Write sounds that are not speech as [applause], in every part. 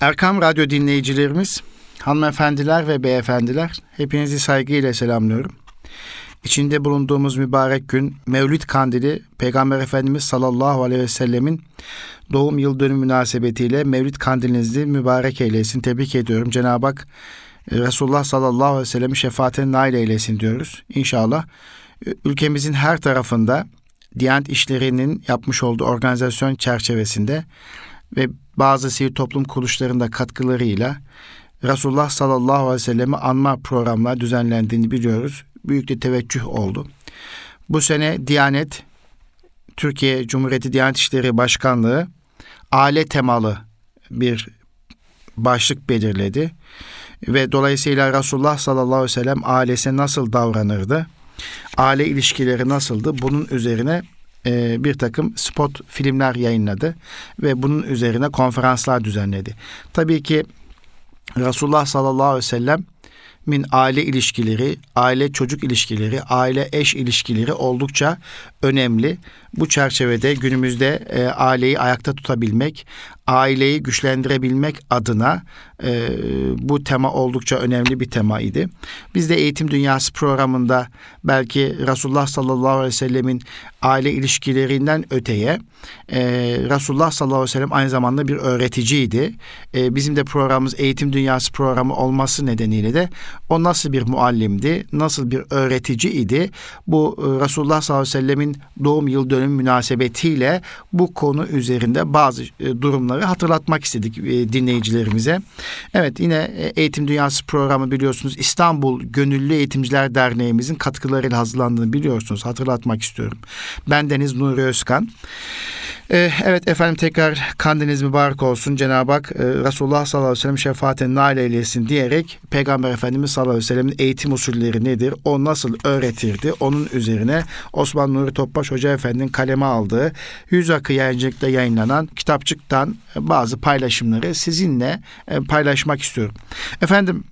Erkam Radyo dinleyicilerimiz, hanımefendiler ve beyefendiler, hepinizi saygıyla selamlıyorum. İçinde bulunduğumuz mübarek gün Mevlid Kandili Peygamber Efendimiz sallallahu aleyhi ve sellemin doğum yıl dönümü münasebetiyle Mevlid Kandilinizi mübarek eylesin. Tebrik ediyorum. Cenab-ı Hak e, Resulullah sallallahu aleyhi ve sellem'in şefaatine nail eylesin diyoruz. İnşallah e, ülkemizin her tarafında Diyanet işlerinin yapmış olduğu organizasyon çerçevesinde ve bazı sivil toplum kuruluşlarında katkılarıyla Resulullah sallallahu aleyhi ve sellem'i anma programları düzenlendiğini biliyoruz. Büyük bir teveccüh oldu. Bu sene Diyanet, Türkiye Cumhuriyeti Diyanet İşleri Başkanlığı aile temalı bir başlık belirledi. Ve dolayısıyla Resulullah sallallahu aleyhi ve sellem ailesine nasıl davranırdı? Aile ilişkileri nasıldı? Bunun üzerine e, bir takım spot filmler yayınladı ve bunun üzerine konferanslar düzenledi. Tabii ki Resulullah sallallahu aleyhi ve sellem min aile ilişkileri, aile çocuk ilişkileri, aile eş ilişkileri oldukça önemli. Bu çerçevede günümüzde e, aileyi ayakta tutabilmek, aileyi güçlendirebilmek adına e, bu tema oldukça önemli bir temaydı. Biz de Eğitim Dünyası programında belki Resulullah sallallahu aleyhi ve sellemin aile ilişkilerinden öteye e, Resulullah sallallahu aleyhi ve sellem aynı zamanda bir öğreticiydi. E, bizim de programımız Eğitim Dünyası programı olması nedeniyle de o nasıl bir muallimdi, nasıl bir öğreticiydi bu e, Resulullah sallallahu aleyhi ve sellemin doğum yıl dönümü münasebetiyle bu konu üzerinde bazı e, durumları hatırlatmak istedik e, dinleyicilerimize. Evet yine e, Eğitim Dünyası programı biliyorsunuz İstanbul Gönüllü Eğitimciler Derneğimizin katkılarıyla hazırlandığını biliyorsunuz. Hatırlatmak istiyorum. Ben Deniz Nuri Özkan. Ee, evet efendim tekrar kandiniz mübarek olsun. Cenab-ı Hak e, Resulullah sallallahu aleyhi ve sellem şefaatine nail eylesin diyerek Peygamber Efendimiz sallallahu aleyhi ve sellemin eğitim usulleri nedir? O nasıl öğretirdi? Onun üzerine Osman Nuri Topbaş Hoca Efendi'nin kaleme aldığı Yüz Akı Yayıncılık'ta yayınlanan kitapçıktan bazı paylaşımları sizinle e, paylaşmak istiyorum. Efendim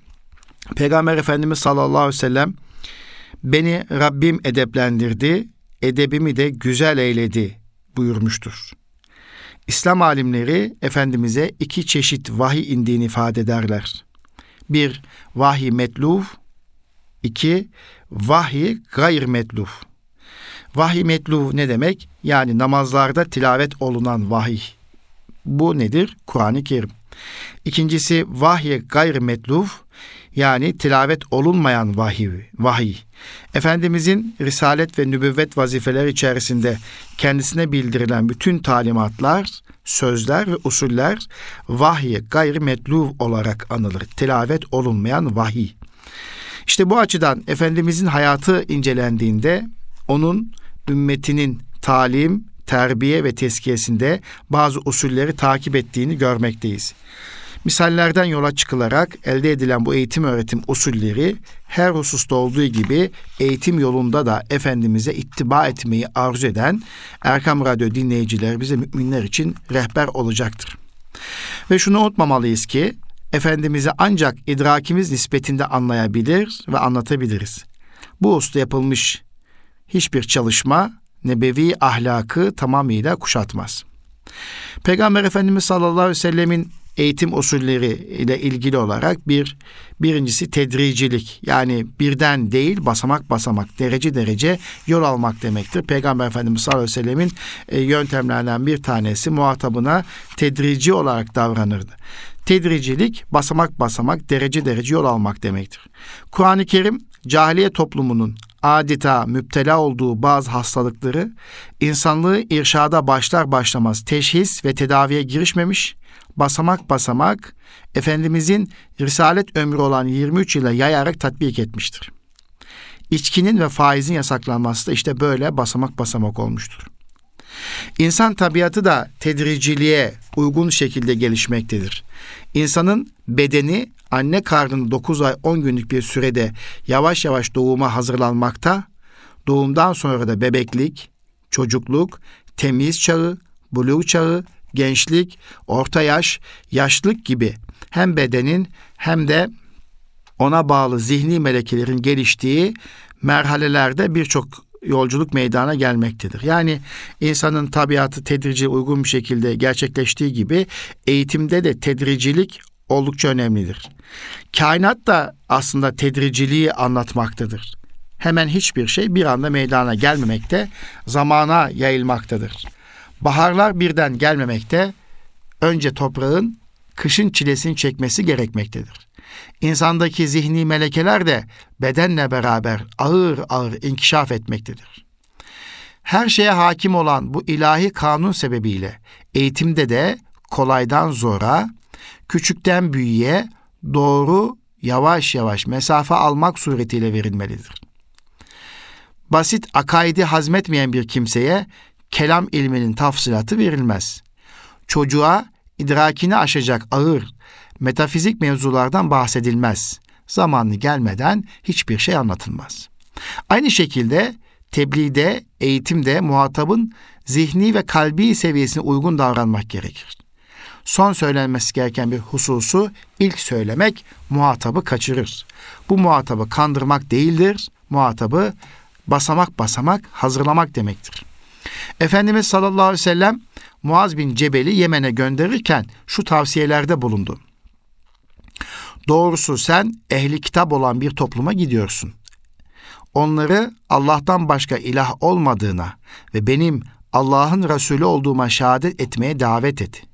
Peygamber Efendimiz sallallahu aleyhi ve sellem beni Rabbim edeplendirdi, edebimi de güzel eyledi buyurmuştur. İslam alimleri Efendimiz'e iki çeşit vahiy indiğini ifade ederler. Bir, vahiy metluf. iki vahiy gayr metluf. Vahiy metluf ne demek? Yani namazlarda tilavet olunan vahiy. Bu nedir? Kur'an-ı Kerim. İkincisi vahiy gayr metluf yani tilavet olunmayan vahiy. vahiy. Efendimizin risalet ve nübüvvet vazifeleri içerisinde kendisine bildirilen bütün talimatlar, sözler ve usuller vahiy gayri metluv olarak anılır. Tilavet olunmayan vahiy. İşte bu açıdan Efendimizin hayatı incelendiğinde onun ümmetinin talim, terbiye ve tezkiyesinde bazı usulleri takip ettiğini görmekteyiz. Misallerden yola çıkılarak elde edilen bu eğitim öğretim usulleri her hususta olduğu gibi eğitim yolunda da Efendimiz'e ittiba etmeyi arzu eden Erkam Radyo dinleyiciler bize müminler için rehber olacaktır. Ve şunu unutmamalıyız ki Efendimiz'i ancak idrakimiz nispetinde anlayabilir ve anlatabiliriz. Bu usta yapılmış hiçbir çalışma nebevi ahlakı tamamıyla kuşatmaz. Peygamber Efendimiz sallallahu aleyhi ve sellemin eğitim usulleri ile ilgili olarak bir birincisi tedricilik yani birden değil basamak basamak derece derece yol almak demektir. Peygamber Efendimiz sallallahu aleyhi ve sellemin e, yöntemlerden bir tanesi muhatabına tedrici olarak davranırdı. Tedricilik basamak basamak derece derece yol almak demektir. Kur'an-ı Kerim cahiliye toplumunun adeta müptela olduğu bazı hastalıkları insanlığı irşada başlar başlamaz teşhis ve tedaviye girişmemiş, basamak basamak Efendimizin risalet ömrü olan 23 yıla yayarak tatbik etmiştir. İçkinin ve faizin yasaklanması da işte böyle basamak basamak olmuştur. İnsan tabiatı da tedriciliğe uygun şekilde gelişmektedir. İnsanın bedeni anne karnının 9 ay 10 günlük bir sürede yavaş yavaş doğuma hazırlanmakta, doğumdan sonra da bebeklik, çocukluk, temiz çağı, buluğ çağı, gençlik, orta yaş, yaşlık gibi hem bedenin hem de ona bağlı zihni melekelerin geliştiği merhalelerde birçok yolculuk meydana gelmektedir. Yani insanın tabiatı tedrici uygun bir şekilde gerçekleştiği gibi eğitimde de tedricilik oldukça önemlidir. Kainat da aslında tedriciliği anlatmaktadır. Hemen hiçbir şey bir anda meydana gelmemekte, zamana yayılmaktadır. Baharlar birden gelmemekte, önce toprağın kışın çilesini çekmesi gerekmektedir. İnsandaki zihni melekeler de bedenle beraber ağır ağır inkişaf etmektedir. Her şeye hakim olan bu ilahi kanun sebebiyle eğitimde de kolaydan zora, küçükten büyüğe doğru yavaş yavaş mesafe almak suretiyle verilmelidir. Basit akaidi hazmetmeyen bir kimseye kelam ilminin tafsilatı verilmez. Çocuğa idrakini aşacak ağır metafizik mevzulardan bahsedilmez. Zamanı gelmeden hiçbir şey anlatılmaz. Aynı şekilde tebliğde, eğitimde muhatabın zihni ve kalbi seviyesine uygun davranmak gerekir. Son söylenmesi gereken bir hususu ilk söylemek muhatabı kaçırır. Bu muhatabı kandırmak değildir, muhatabı basamak basamak hazırlamak demektir. Efendimiz sallallahu aleyhi ve sellem Muaz bin Cebel'i Yemen'e gönderirken şu tavsiyelerde bulundu. Doğrusu sen ehli kitap olan bir topluma gidiyorsun. Onları Allah'tan başka ilah olmadığına ve benim Allah'ın Resulü olduğuma şehadet etmeye davet et.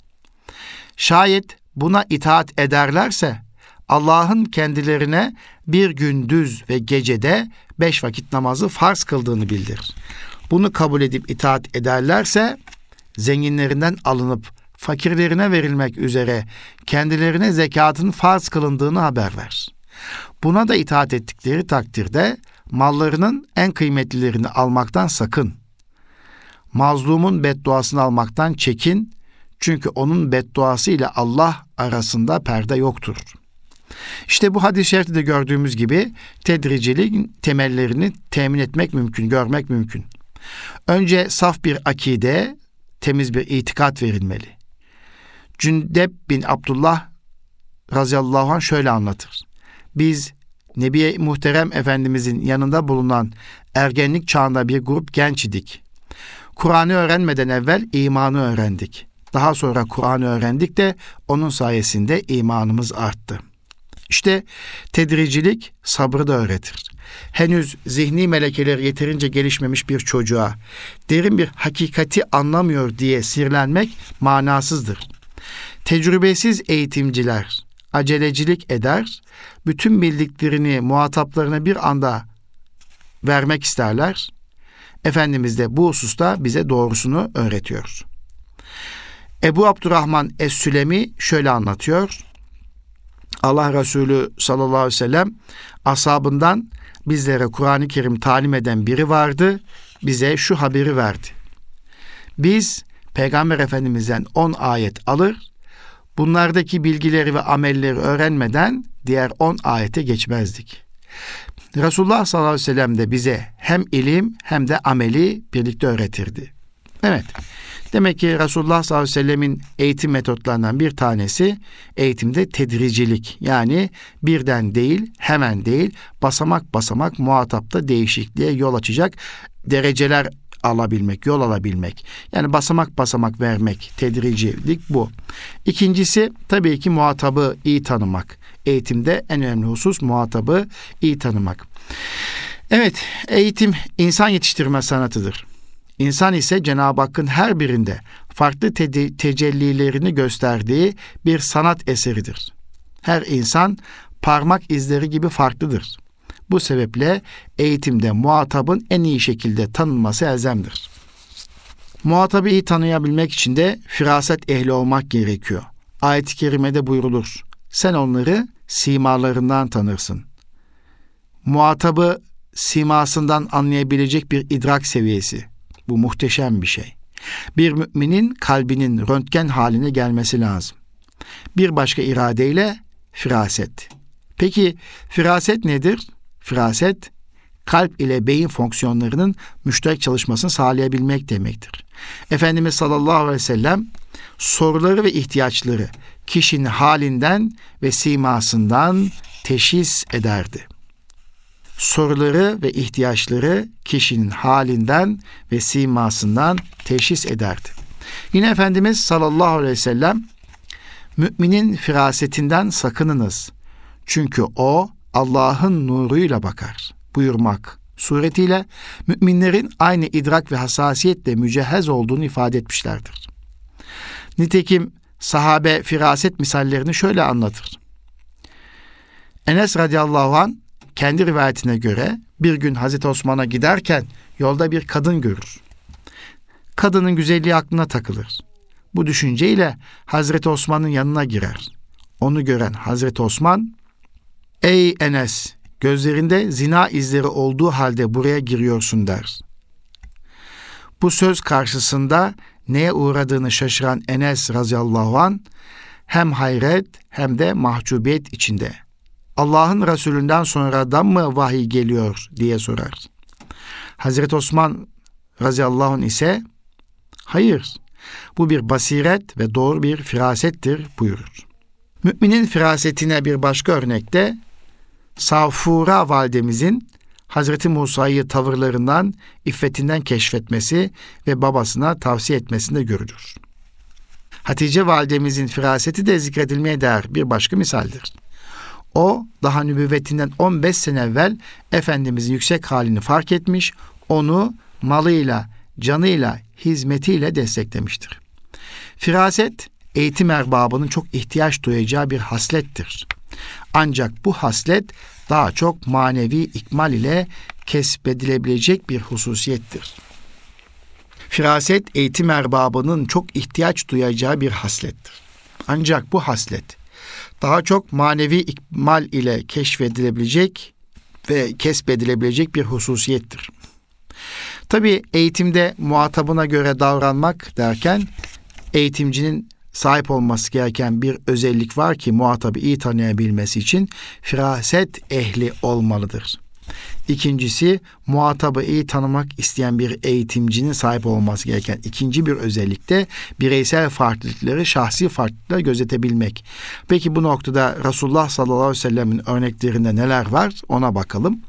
Şayet buna itaat ederlerse Allah'ın kendilerine bir gündüz ve gecede beş vakit namazı farz kıldığını bildir. Bunu kabul edip itaat ederlerse zenginlerinden alınıp fakirlerine verilmek üzere kendilerine zekatın farz kılındığını haber ver. Buna da itaat ettikleri takdirde mallarının en kıymetlilerini almaktan sakın. Mazlumun bedduasını almaktan çekin çünkü onun bedduası ile Allah arasında perde yoktur. İşte bu hadis-i şerifte de gördüğümüz gibi tedriciliğin temellerini temin etmek mümkün, görmek mümkün. Önce saf bir akide, temiz bir itikat verilmeli. Cündeb bin Abdullah razıyallahu anh şöyle anlatır. Biz Nebi Muhterem Efendimizin yanında bulunan ergenlik çağında bir grup genç idik. Kur'an'ı öğrenmeden evvel imanı öğrendik. Daha sonra Kur'an'ı öğrendik de onun sayesinde imanımız arttı. İşte tedricilik sabrı da öğretir. Henüz zihni melekeler yeterince gelişmemiş bir çocuğa derin bir hakikati anlamıyor diye sirlenmek manasızdır. Tecrübesiz eğitimciler acelecilik eder, bütün bildiklerini muhataplarına bir anda vermek isterler. Efendimiz de bu hususta bize doğrusunu öğretiyor. Ebu Abdurrahman Es-Sülemi şöyle anlatıyor. Allah Resulü sallallahu aleyhi ve sellem ashabından bizlere Kur'an-ı Kerim talim eden biri vardı. Bize şu haberi verdi. Biz Peygamber Efendimiz'den 10 ayet alır, bunlardaki bilgileri ve amelleri öğrenmeden diğer 10 ayete geçmezdik. Resulullah sallallahu aleyhi ve sellem de bize hem ilim hem de ameli birlikte öğretirdi. Evet. Demek ki Resulullah sallallahu aleyhi ve sellemin eğitim metotlarından bir tanesi eğitimde tedricilik. Yani birden değil, hemen değil, basamak basamak muhatapta değişikliğe yol açacak dereceler alabilmek, yol alabilmek. Yani basamak basamak vermek, tedricilik bu. İkincisi tabii ki muhatabı iyi tanımak. Eğitimde en önemli husus muhatabı iyi tanımak. Evet, eğitim insan yetiştirme sanatıdır. İnsan ise Cenab-ı Hakk'ın her birinde farklı te- tecellilerini gösterdiği bir sanat eseridir. Her insan parmak izleri gibi farklıdır. Bu sebeple eğitimde muhatabın en iyi şekilde tanınması elzemdir. Muhatabı iyi tanıyabilmek için de firaset ehli olmak gerekiyor. Ayet-i kerimede buyrulur. Sen onları simalarından tanırsın. Muhatabı simasından anlayabilecek bir idrak seviyesi. Bu muhteşem bir şey. Bir müminin kalbinin röntgen haline gelmesi lazım. Bir başka iradeyle firaset. Peki firaset nedir? Firaset kalp ile beyin fonksiyonlarının müşterek çalışmasını sağlayabilmek demektir. Efendimiz sallallahu aleyhi ve sellem soruları ve ihtiyaçları kişinin halinden ve simasından teşhis ederdi. Soruları ve ihtiyaçları kişinin halinden ve simasından teşhis ederdi. Yine Efendimiz sallallahu aleyhi ve sellem müminin firasetinden sakınınız. Çünkü o Allah'ın nuruyla bakar buyurmak suretiyle müminlerin aynı idrak ve hassasiyetle mücehhez olduğunu ifade etmişlerdir. Nitekim sahabe firaset misallerini şöyle anlatır. Enes radıyallahu an kendi rivayetine göre bir gün Hazreti Osman'a giderken yolda bir kadın görür. Kadının güzelliği aklına takılır. Bu düşünceyle Hazreti Osman'ın yanına girer. Onu gören Hazreti Osman, ''Ey Enes, gözlerinde zina izleri olduğu halde buraya giriyorsun.'' der. Bu söz karşısında neye uğradığını şaşıran Enes radıyallahu an hem hayret hem de mahcubiyet içinde. Allah'ın Resulünden sonradan mı vahiy geliyor diye sorar. Hazreti Osman radıyallahu anh ise hayır bu bir basiret ve doğru bir firasettir buyurur. Müminin firasetine bir başka örnekte Safura validemizin Hazreti Musa'yı tavırlarından, iffetinden keşfetmesi ve babasına tavsiye etmesinde görülür. Hatice validemizin firaseti de zikredilmeye değer bir başka misaldir. O daha nübüvvetinden 15 sene evvel Efendimizin yüksek halini fark etmiş, onu malıyla, canıyla, hizmetiyle desteklemiştir. Firaset, eğitim erbabının çok ihtiyaç duyacağı bir haslettir. Ancak bu haslet daha çok manevi ikmal ile kesbedilebilecek bir hususiyettir. Firaset eğitim erbabının çok ihtiyaç duyacağı bir haslettir. Ancak bu haslet daha çok manevi ikmal ile keşfedilebilecek ve kesbedilebilecek bir hususiyettir. Tabi eğitimde muhatabına göre davranmak derken eğitimcinin sahip olması gereken bir özellik var ki muhatabı iyi tanıyabilmesi için firaset ehli olmalıdır. İkincisi muhatabı iyi tanımak isteyen bir eğitimcinin sahip olması gereken ikinci bir özellik de bireysel farklılıkları, şahsi farklılıkları gözetebilmek. Peki bu noktada Resulullah sallallahu aleyhi ve sellemin örneklerinde neler var ona bakalım.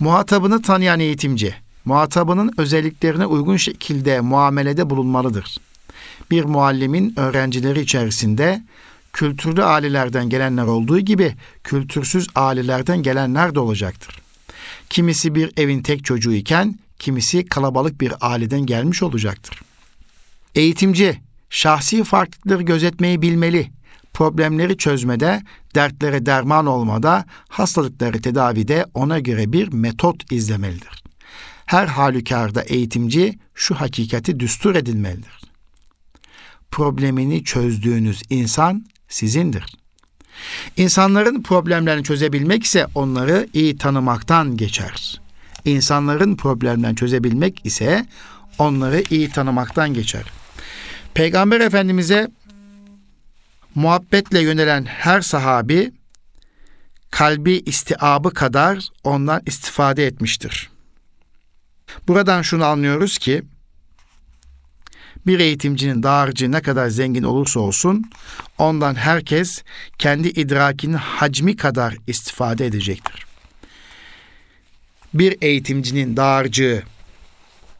Muhatabını tanıyan eğitimci, muhatabının özelliklerine uygun şekilde muamelede bulunmalıdır. Bir muallimin öğrencileri içerisinde kültürlü ailelerden gelenler olduğu gibi kültürsüz ailelerden gelenler de olacaktır. Kimisi bir evin tek çocuğu iken kimisi kalabalık bir aileden gelmiş olacaktır. Eğitimci şahsi farklılıkları gözetmeyi bilmeli. Problemleri çözmede, dertlere derman olmada, hastalıkları tedavide ona göre bir metot izlemelidir. Her halükarda eğitimci şu hakikati düstur edilmelidir. Problemini çözdüğünüz insan sizindir. İnsanların problemlerini çözebilmek ise onları iyi tanımaktan geçer. İnsanların problemlerini çözebilmek ise onları iyi tanımaktan geçer. Peygamber Efendimiz'e muhabbetle yönelen her sahabi kalbi istiabı kadar ondan istifade etmiştir. Buradan şunu anlıyoruz ki bir eğitimcinin dağarcığı ne kadar zengin olursa olsun ondan herkes kendi idrakinin hacmi kadar istifade edecektir. Bir eğitimcinin dağarcığı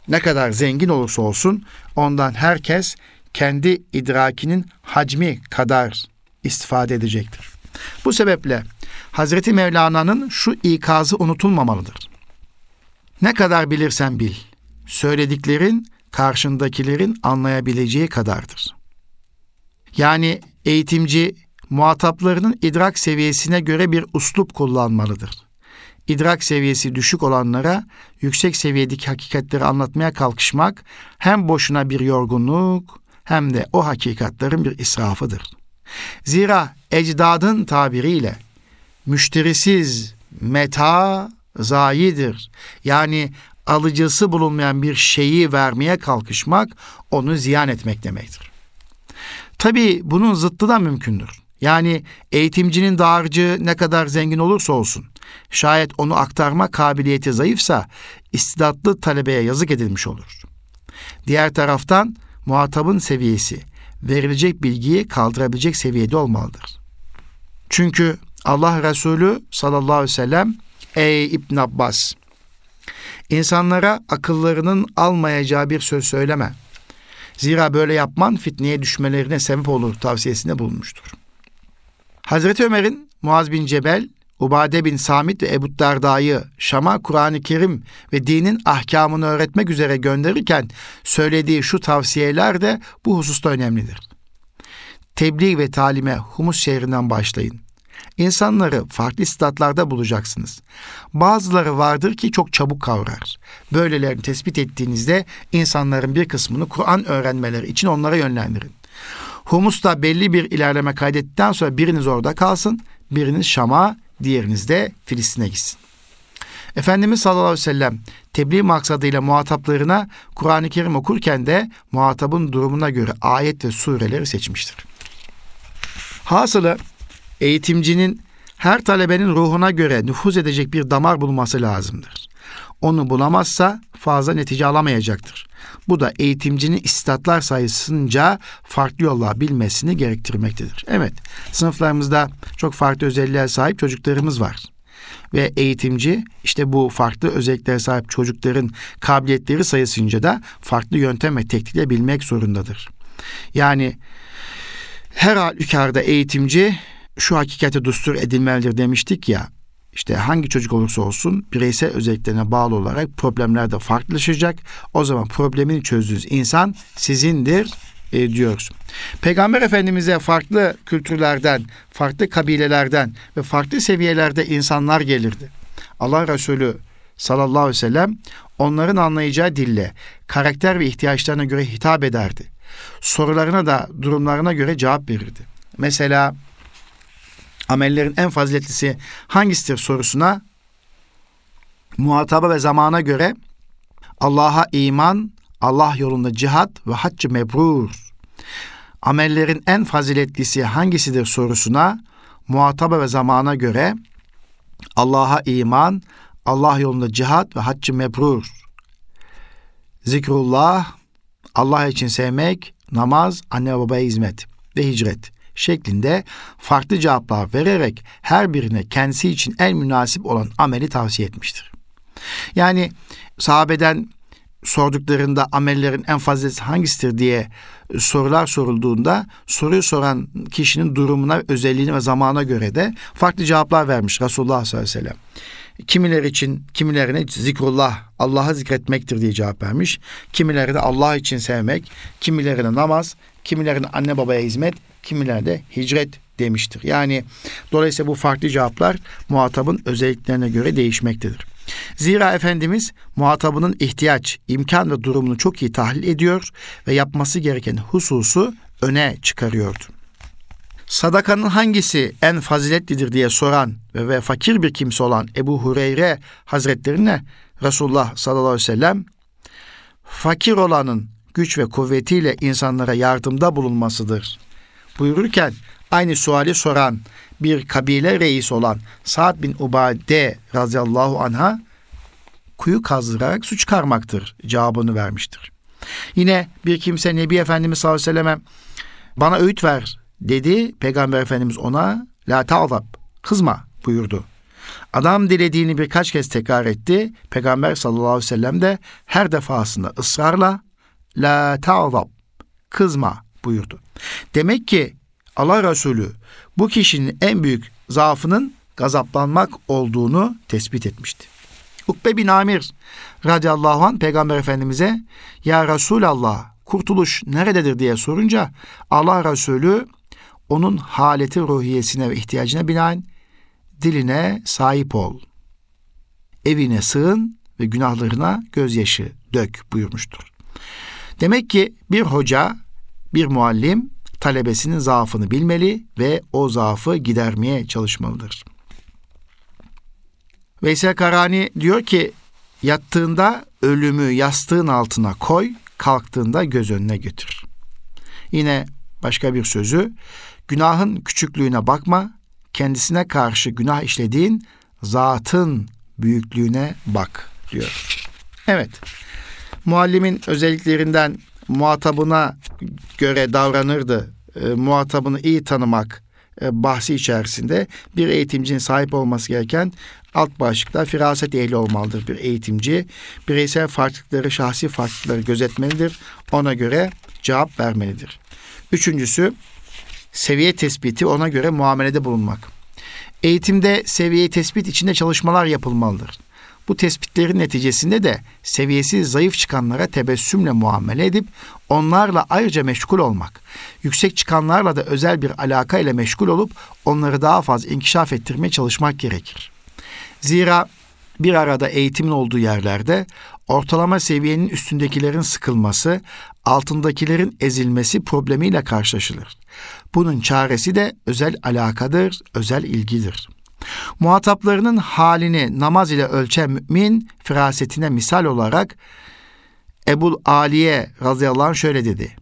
ne kadar zengin olursa olsun ondan herkes kendi idrakinin hacmi kadar istifade edecektir. Bu sebeple Hazreti Mevlana'nın şu ikazı unutulmamalıdır. Ne kadar bilirsen bil, söylediklerin karşındakilerin anlayabileceği kadardır. Yani eğitimci muhataplarının idrak seviyesine göre bir uslup kullanmalıdır. İdrak seviyesi düşük olanlara yüksek seviyedeki hakikatleri anlatmaya kalkışmak hem boşuna bir yorgunluk hem de o hakikatlerin bir israfıdır. Zira ecdadın tabiriyle müşterisiz meta zayidir. Yani alıcısı bulunmayan bir şeyi vermeye kalkışmak onu ziyan etmek demektir. Tabi bunun zıttı da mümkündür. Yani eğitimcinin dağarcığı ne kadar zengin olursa olsun, şayet onu aktarma kabiliyeti zayıfsa istidatlı talebeye yazık edilmiş olur. Diğer taraftan muhatabın seviyesi verilecek bilgiyi kaldırabilecek seviyede olmalıdır. Çünkü Allah Resulü sallallahu aleyhi ve sellem Ey İbn Abbas! İnsanlara akıllarının almayacağı bir söz söyleme. Zira böyle yapman fitneye düşmelerine sebep olur tavsiyesinde bulunmuştur. Hazreti Ömer'in Muaz bin Cebel, Ubade bin Samit ve Ebu Darda'yı Şam'a Kur'an-ı Kerim ve dinin ahkamını öğretmek üzere gönderirken söylediği şu tavsiyeler de bu hususta önemlidir. Tebliğ ve talime Humus şehrinden başlayın. İnsanları farklı statlarda bulacaksınız. Bazıları vardır ki çok çabuk kavrar. Böylelerini tespit ettiğinizde insanların bir kısmını Kur'an öğrenmeleri için onlara yönlendirin. Humus'ta belli bir ilerleme kaydettikten sonra biriniz orada kalsın, biriniz Şam'a, diğeriniz de Filistin'e gitsin. Efendimiz sallallahu aleyhi ve sellem tebliğ maksadıyla muhataplarına Kur'an-ı Kerim okurken de muhatabın durumuna göre ayet ve sureleri seçmiştir. Hasılı eğitimcinin her talebenin ruhuna göre nüfuz edecek bir damar bulması lazımdır. Onu bulamazsa fazla netice alamayacaktır. Bu da eğitimcinin istatlar sayısınca farklı yollar bilmesini gerektirmektedir. Evet, sınıflarımızda çok farklı özelliğe sahip çocuklarımız var. Ve eğitimci işte bu farklı özelliklere sahip çocukların kabiliyetleri sayısınca da farklı yöntem ve teknikle bilmek zorundadır. Yani her halükarda eğitimci şu hakikate dustur edilmelidir demiştik ya. İşte hangi çocuk olursa olsun bireysel özelliklerine bağlı olarak problemler de farklılaşacak. O zaman problemini çözdüğünüz insan sizindir e, diyoruz. Peygamber Efendimiz'e farklı kültürlerden, farklı kabilelerden ve farklı seviyelerde insanlar gelirdi. Allah Resulü sallallahu aleyhi ve sellem onların anlayacağı dille, karakter ve ihtiyaçlarına göre hitap ederdi. Sorularına da durumlarına göre cevap verirdi. Mesela amellerin en faziletlisi hangisidir sorusuna muhataba ve zamana göre Allah'a iman, Allah yolunda cihat ve haccı mebrur. Amellerin en faziletlisi hangisidir sorusuna muhataba ve zamana göre Allah'a iman, Allah yolunda cihat ve haccı mebrur. Zikrullah, Allah için sevmek, namaz, anne ve babaya hizmet ve hicret şeklinde farklı cevaplar vererek her birine kendisi için en münasip olan ameli tavsiye etmiştir. Yani sahabeden sorduklarında amellerin en fazlası hangisidir diye sorular sorulduğunda soruyu soran kişinin durumuna, özelliğine ve zamana göre de farklı cevaplar vermiş Resulullah sallallahu aleyhi ve sellem. Kimiler için, kimilerine zikrullah, Allah'a zikretmektir diye cevap vermiş. Kimileri de Allah için sevmek, kimilerine namaz, kimilerine anne babaya hizmet, kimiler de hicret demiştir. Yani dolayısıyla bu farklı cevaplar muhatabın özelliklerine göre değişmektedir. Zira Efendimiz muhatabının ihtiyaç, imkan ve durumunu çok iyi tahlil ediyor ve yapması gereken hususu öne çıkarıyordu. Sadakanın hangisi en faziletlidir diye soran ve, ve fakir bir kimse olan Ebu Hureyre Hazretlerine Resulullah sallallahu aleyhi ve sellem fakir olanın güç ve kuvvetiyle insanlara yardımda bulunmasıdır buyururken aynı suali soran bir kabile reisi olan Sa'd bin Ubade razıyallahu anha kuyu kazdırarak su çıkarmaktır cevabını vermiştir. Yine bir kimse Nebi Efendimiz sallallahu aleyhi ve selleme bana öğüt ver dedi. Peygamber Efendimiz ona la ta'zab kızma buyurdu. Adam dilediğini birkaç kez tekrar etti. Peygamber sallallahu aleyhi ve sellem de her defasında ısrarla la ta'zab kızma buyurdu. Demek ki Allah Resulü bu kişinin en büyük zaafının gazaplanmak olduğunu tespit etmişti. Ukbe bin Amir radıyallahu anh peygamber efendimize ya Resulallah kurtuluş nerededir diye sorunca Allah Resulü onun haleti ruhiyesine ve ihtiyacına binaen diline sahip ol. Evine sığın ve günahlarına gözyaşı dök buyurmuştur. Demek ki bir hoca, bir muallim talebesinin zaafını bilmeli ve o zaafı gidermeye çalışmalıdır. Veysel Karani diyor ki yattığında ölümü yastığın altına koy, kalktığında göz önüne götür. Yine başka bir sözü günahın küçüklüğüne bakma, kendisine karşı günah işlediğin zatın büyüklüğüne bak diyor. Evet. Muallimin özelliklerinden muhatabına göre davranırdı. E, muhatabını iyi tanımak, e, bahsi içerisinde bir eğitimcinin sahip olması gereken alt başlıklar firaset ehli olmalıdır bir eğitimci. Bireysel farklılıkları, şahsi farklılıkları gözetmelidir. Ona göre cevap vermelidir. Üçüncüsü seviye tespiti ona göre muamelede bulunmak. Eğitimde seviye tespit içinde çalışmalar yapılmalıdır. Bu tespitlerin neticesinde de seviyesi zayıf çıkanlara tebessümle muamele edip onlarla ayrıca meşgul olmak, yüksek çıkanlarla da özel bir alaka ile meşgul olup onları daha fazla inkişaf ettirmeye çalışmak gerekir. Zira bir arada eğitimin olduğu yerlerde ortalama seviyenin üstündekilerin sıkılması, altındakilerin ezilmesi problemiyle karşılaşılır. Bunun çaresi de özel alakadır, özel ilgidir. Muhataplarının halini namaz ile ölçen mümin firasetine misal olarak Ebul Aliye radıyallahu anh şöyle dedi.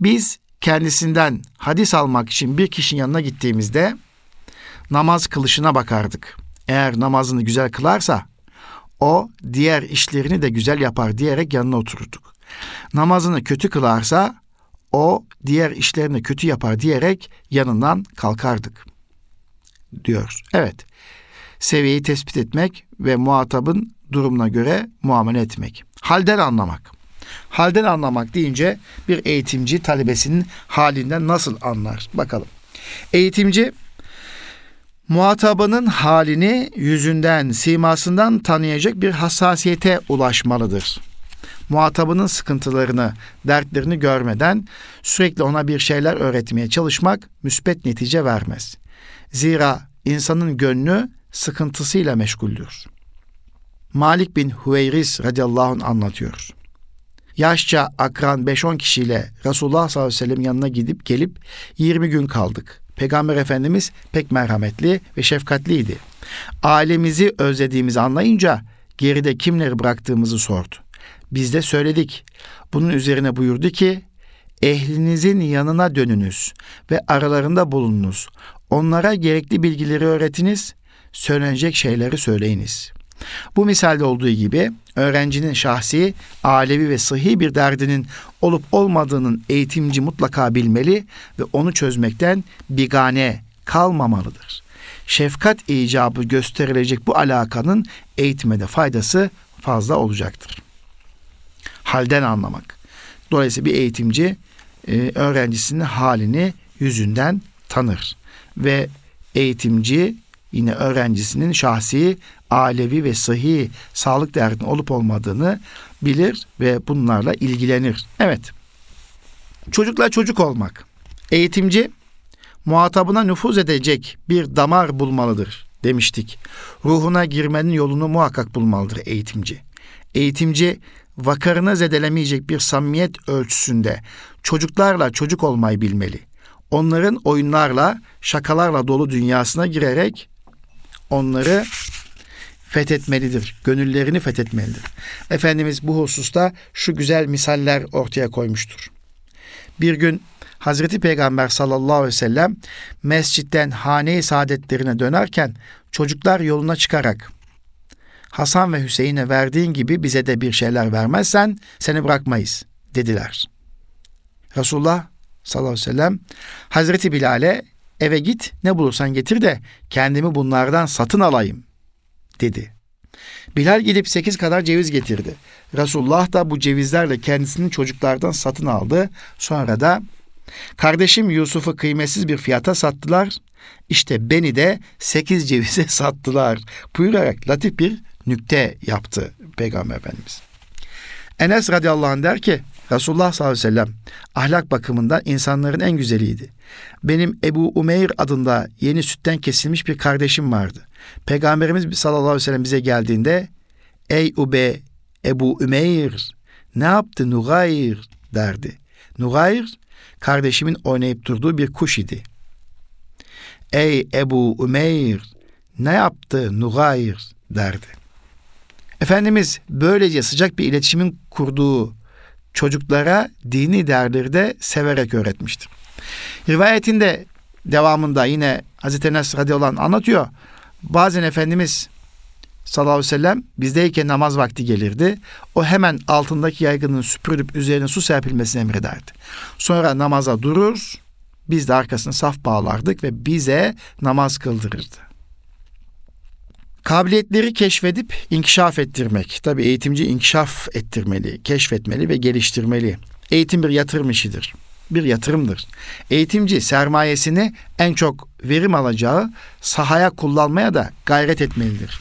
Biz kendisinden hadis almak için bir kişinin yanına gittiğimizde namaz kılışına bakardık. Eğer namazını güzel kılarsa o diğer işlerini de güzel yapar diyerek yanına otururduk. Namazını kötü kılarsa o diğer işlerini kötü yapar diyerek yanından kalkardık diyor. Evet. Seviyeyi tespit etmek ve muhatabın durumuna göre muamele etmek. Halden anlamak. Halden anlamak deyince bir eğitimci talebesinin halinden nasıl anlar? Bakalım. Eğitimci muhatabının halini yüzünden, simasından tanıyacak bir hassasiyete ulaşmalıdır. Muhatabının sıkıntılarını, dertlerini görmeden sürekli ona bir şeyler öğretmeye çalışmak müspet netice vermez. Zira insanın gönlü sıkıntısıyla meşguldür. Malik bin Hüveyris radıyallahu anh anlatıyor. Yaşça akran 5-10 kişiyle Resulullah sallallahu aleyhi ve sellem yanına gidip gelip 20 gün kaldık. Peygamber Efendimiz pek merhametli ve şefkatliydi. Ailemizi özlediğimizi anlayınca geride kimleri bıraktığımızı sordu. Biz de söyledik. Bunun üzerine buyurdu ki, ehlinizin yanına dönünüz ve aralarında bulununuz. Onlara gerekli bilgileri öğretiniz, söylenecek şeyleri söyleyiniz. Bu misalde olduğu gibi öğrencinin şahsi, alevi ve sıhhi bir derdinin olup olmadığının eğitimci mutlaka bilmeli ve onu çözmekten bigane kalmamalıdır. Şefkat icabı gösterilecek bu alakanın eğitime faydası fazla olacaktır. Halden anlamak. Dolayısıyla bir eğitimci e, öğrencisinin halini yüzünden tanır ve eğitimci yine öğrencisinin şahsi, alevi ve sıhhi sağlık derdinin olup olmadığını bilir ve bunlarla ilgilenir. Evet. Çocukla çocuk olmak. Eğitimci muhatabına nüfuz edecek bir damar bulmalıdır demiştik. Ruhuna girmenin yolunu muhakkak bulmalıdır eğitimci. Eğitimci vakarını zedelemeyecek bir samimiyet ölçüsünde çocuklarla çocuk olmayı bilmeli onların oyunlarla, şakalarla dolu dünyasına girerek onları fethetmelidir. Gönüllerini fethetmelidir. Efendimiz bu hususta şu güzel misaller ortaya koymuştur. Bir gün Hazreti Peygamber sallallahu aleyhi ve sellem mescitten hane-i saadetlerine dönerken çocuklar yoluna çıkarak Hasan ve Hüseyin'e verdiğin gibi bize de bir şeyler vermezsen seni bırakmayız dediler. Resulullah sallallahu aleyhi ve sellem Hazreti Bilal'e eve git ne bulursan getir de kendimi bunlardan satın alayım dedi. Bilal gidip sekiz kadar ceviz getirdi. Resulullah da bu cevizlerle kendisinin çocuklardan satın aldı. Sonra da kardeşim Yusuf'u kıymetsiz bir fiyata sattılar. İşte beni de sekiz cevize [laughs] sattılar. Buyurarak latif bir nükte yaptı Peygamber Efendimiz. Enes radıyallahu anh der ki Resulullah sallallahu aleyhi ve sellem ahlak bakımından insanların en güzeliydi. Benim Ebu Umeyr adında yeni sütten kesilmiş bir kardeşim vardı. Peygamberimiz sallallahu aleyhi ve sellem bize geldiğinde Ey Ube Ebu Umeyr ne yaptı Nugayr derdi. Nugayr kardeşimin oynayıp durduğu bir kuş idi. Ey Ebu Umeyr ne yaptı Nugayr derdi. Efendimiz böylece sıcak bir iletişimin kurduğu çocuklara dini değerleri de severek öğretmiştir. Rivayetinde devamında yine Hazreti Enes radıyallahu anh anlatıyor. Bazen Efendimiz sallallahu aleyhi ve sellem bizdeyken namaz vakti gelirdi. O hemen altındaki yaygının süpürülüp üzerine su serpilmesini emrederdi. Sonra namaza durur Biz de arkasına saf bağlardık ve bize namaz kıldırırdı. Kabiliyetleri keşfedip inkişaf ettirmek. Tabi eğitimci inkişaf ettirmeli, keşfetmeli ve geliştirmeli. Eğitim bir yatırım işidir. Bir yatırımdır. Eğitimci sermayesini en çok verim alacağı sahaya kullanmaya da gayret etmelidir.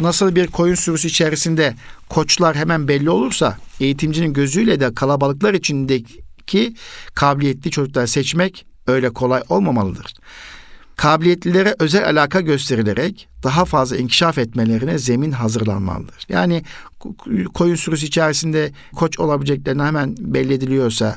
Nasıl bir koyun sürüsü içerisinde koçlar hemen belli olursa eğitimcinin gözüyle de kalabalıklar içindeki kabiliyetli çocuklar seçmek öyle kolay olmamalıdır kabiliyetlilere özel alaka gösterilerek daha fazla inkişaf etmelerine zemin hazırlanmalıdır. Yani koyun sürüsü içerisinde koç olabileceklerini hemen belli ediliyorsa,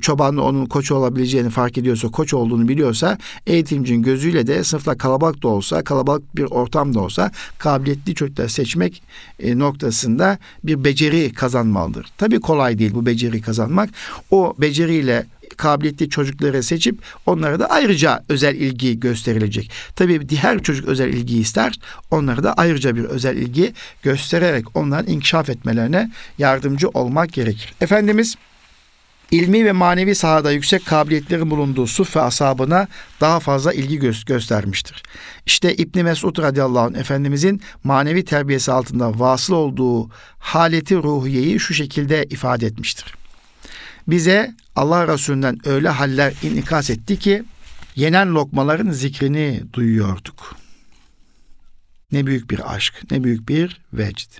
çobanlı onun koç olabileceğini fark ediyorsa, koç olduğunu biliyorsa, eğitimcinin gözüyle de sınıfta kalabalık da olsa, kalabalık bir ortam da olsa kabiliyetli çocuklar seçmek e, noktasında bir beceri kazanmalıdır. Tabii kolay değil bu beceri kazanmak. O beceriyle kabiliyetli çocukları seçip onlara da ayrıca özel ilgi gösterilecek. Tabii diğer çocuk özel ilgi ister. Onlara da ayrıca bir özel ilgi göstererek onların inkişaf etmelerine yardımcı olmak gerekir. Efendimiz ilmi ve manevi sahada yüksek kabiliyetlerin bulunduğu Suf ve asabına daha fazla ilgi gö- göstermiştir. İşte İbn Mesud radıyallahu anh Efendimizin manevi terbiyesi altında vasıl olduğu haleti ruhiyeyi şu şekilde ifade etmiştir bize Allah Resulü'nden öyle haller inikas etti ki yenen lokmaların zikrini duyuyorduk. Ne büyük bir aşk, ne büyük bir vecd.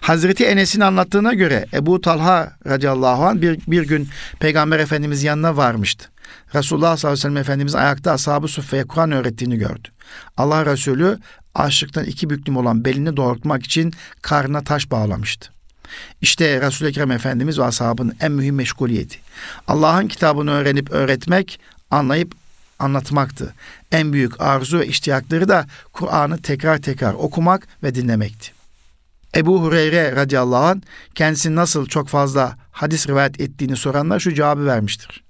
Hazreti Enes'in anlattığına göre Ebu Talha radıyallahu anh bir, bir gün Peygamber Efendimiz yanına varmıştı. Resulullah sallallahu aleyhi ve sellem Efendimiz ayakta ashab-ı suffeye Kur'an öğrettiğini gördü. Allah Resulü açlıktan iki büklüm olan belini doğrultmak için karnına taş bağlamıştı. İşte Resul-i Ekrem Efendimiz ve ashabının en mühim meşguliyeti. Allah'ın kitabını öğrenip öğretmek, anlayıp anlatmaktı. En büyük arzu ve iştiyakları da Kur'an'ı tekrar tekrar okumak ve dinlemekti. Ebu Hureyre radıyallahu anh kendisini nasıl çok fazla hadis rivayet ettiğini soranlar şu cevabı vermiştir.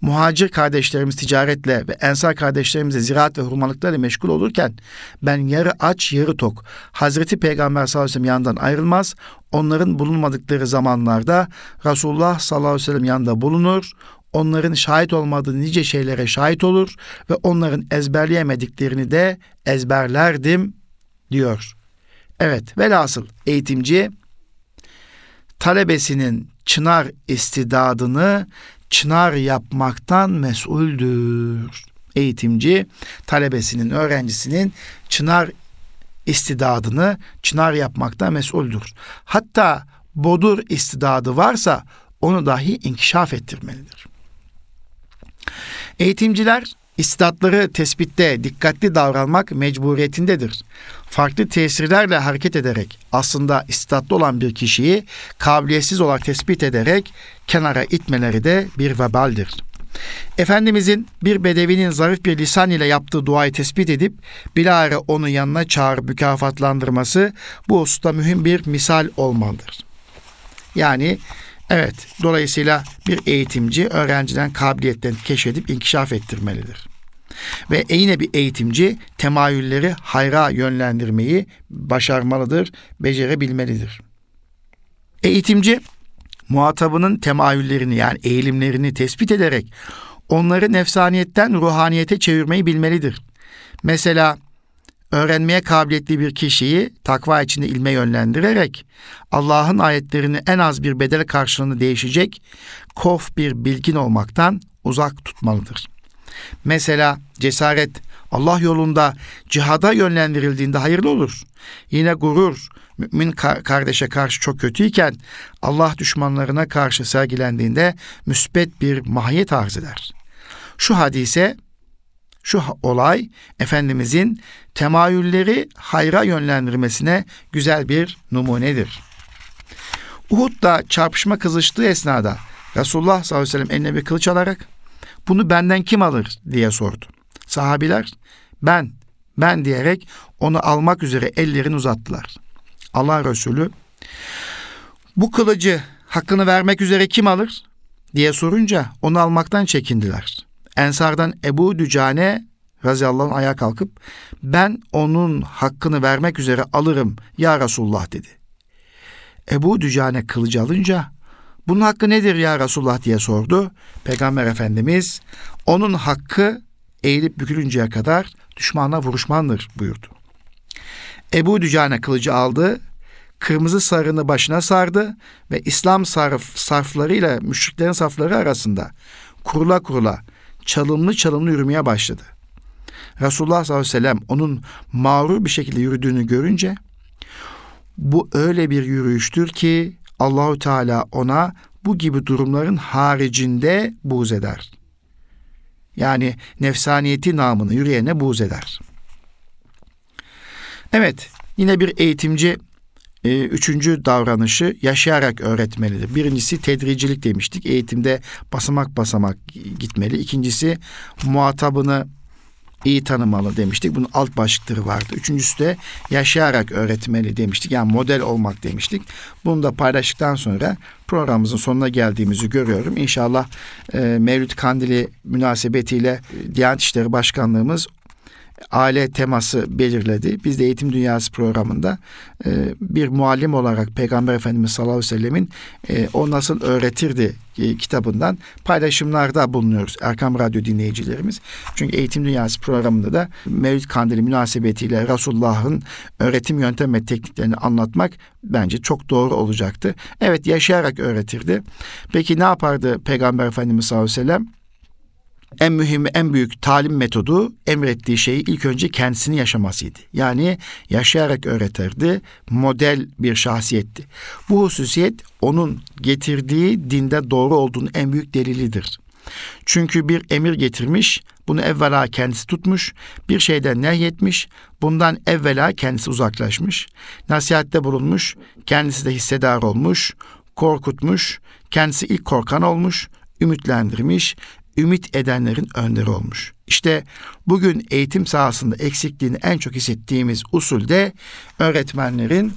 Muhacir kardeşlerimiz ticaretle ve ensar kardeşlerimize ziraat ve hurmalıklarla meşgul olurken ben yarı aç yarı tok. Hazreti Peygamber sallallahu aleyhi ve sellem yanından ayrılmaz. Onların bulunmadıkları zamanlarda Resulullah sallallahu aleyhi ve sellem yanında bulunur. Onların şahit olmadığı nice şeylere şahit olur ve onların ezberleyemediklerini de ezberlerdim diyor. Evet velhasıl eğitimci talebesinin çınar istidadını çınar yapmaktan mesuldür. Eğitimci talebesinin, öğrencisinin çınar istidadını çınar yapmaktan mesuldür. Hatta bodur istidadı varsa onu dahi inkişaf ettirmelidir. Eğitimciler istidatları tespitte dikkatli davranmak mecburiyetindedir. Farklı tesirlerle hareket ederek aslında istidatlı olan bir kişiyi kabiliyetsiz olarak tespit ederek kenara itmeleri de bir vebaldir. Efendimizin bir bedevinin zarif bir lisan ile yaptığı duayı tespit edip bilahare onu yanına çağırıp mükafatlandırması bu hususta mühim bir misal olmalıdır. Yani evet dolayısıyla bir eğitimci öğrenciden kabiliyetlerini keşfedip inkişaf ettirmelidir. Ve yine bir eğitimci temayülleri hayra yönlendirmeyi başarmalıdır, becerebilmelidir. Eğitimci muhatabının temayüllerini yani eğilimlerini tespit ederek onları nefsaniyetten ruhaniyete çevirmeyi bilmelidir. Mesela öğrenmeye kabiliyetli bir kişiyi takva içinde ilme yönlendirerek Allah'ın ayetlerini en az bir bedel karşılığını değişecek kof bir bilgin olmaktan uzak tutmalıdır. Mesela cesaret Allah yolunda cihada yönlendirildiğinde hayırlı olur. Yine gurur, mümin kardeşe karşı çok kötüyken Allah düşmanlarına karşı sergilendiğinde müsbet bir mahiyet arz eder. Şu hadise, şu olay Efendimizin temayülleri hayra yönlendirmesine güzel bir numunedir. Uhud'da çarpışma kızıştığı esnada Resulullah sallallahu aleyhi ve sellem eline bir kılıç alarak bunu benden kim alır diye sordu. Sahabiler ben, ben diyerek onu almak üzere ellerini uzattılar. Allah Resulü bu kılıcı hakkını vermek üzere kim alır diye sorunca onu almaktan çekindiler. Ensardan Ebu Dücane razıyallahu anh ayağa kalkıp ben onun hakkını vermek üzere alırım ya Resulullah dedi. Ebu Dücane kılıcı alınca Bunun hakkı nedir ya Resulullah diye sordu. Peygamber Efendimiz onun hakkı eğilip bükülünceye kadar düşmanla vuruşmandır buyurdu. Ebu Dücane kılıcı aldı, kırmızı sarını başına sardı ve İslam sarf, sarflarıyla müşriklerin safları arasında kurula kurula çalımlı çalımlı yürümeye başladı. Resulullah sallallahu aleyhi ve sellem onun mağrur bir şekilde yürüdüğünü görünce bu öyle bir yürüyüştür ki Allahü Teala ona bu gibi durumların haricinde buğz eder. Yani nefsaniyeti namını yürüyene buğz eder. Evet, yine bir eğitimci e, üçüncü davranışı yaşayarak öğretmelidir. Birincisi tedricilik demiştik. Eğitimde basamak basamak gitmeli. İkincisi muhatabını iyi tanımalı demiştik. Bunun alt başlıkları vardı. Üçüncüsü de yaşayarak öğretmeli demiştik. Yani model olmak demiştik. Bunu da paylaştıktan sonra programımızın sonuna geldiğimizi görüyorum. İnşallah e, Mevlüt Kandili münasebetiyle Diyanet İşleri Başkanlığımız aile teması belirledi. Biz de Eğitim Dünyası programında e, bir muallim olarak Peygamber Efendimiz sallallahu aleyhi ve sellemin e, o nasıl öğretirdi e, kitabından paylaşımlarda bulunuyoruz Erkam Radyo dinleyicilerimiz. Çünkü Eğitim Dünyası programında da Mevlid Kandili münasebetiyle Resulullah'ın öğretim yöntem ve tekniklerini anlatmak bence çok doğru olacaktı. Evet yaşayarak öğretirdi. Peki ne yapardı Peygamber Efendimiz sallallahu aleyhi ve sellem? En mühim, en büyük talim metodu emrettiği şeyi ilk önce kendisini yaşamasıydı. Yani yaşayarak öğretirdi, model bir şahsiyetti. Bu hususiyet onun getirdiği dinde doğru olduğunu en büyük delilidir. Çünkü bir emir getirmiş, bunu evvela kendisi tutmuş, bir şeyden nehyetmiş, bundan evvela kendisi uzaklaşmış, nasihatte bulunmuş, kendisi de hissedar olmuş, korkutmuş, kendisi ilk korkan olmuş, ümitlendirmiş, ümit edenlerin önderi olmuş. İşte bugün eğitim sahasında eksikliğini en çok hissettiğimiz usulde öğretmenlerin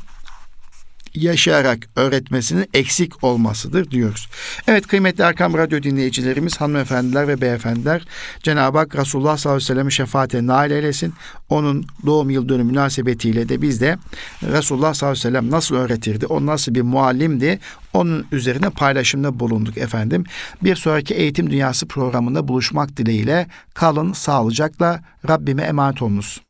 yaşayarak öğretmesinin eksik olmasıdır diyoruz. Evet kıymetli Erkam Radyo dinleyicilerimiz, hanımefendiler ve beyefendiler Cenab-ı Hak Resulullah sallallahu aleyhi ve sellem'in şefaate nail eylesin. Onun doğum yıl dönümü münasebetiyle de biz de Resulullah sallallahu aleyhi ve sellem nasıl öğretirdi, o nasıl bir muallimdi, onun üzerine paylaşımda bulunduk efendim. Bir sonraki Eğitim Dünyası programında buluşmak dileğiyle kalın sağlıcakla Rabbime emanet olunuz.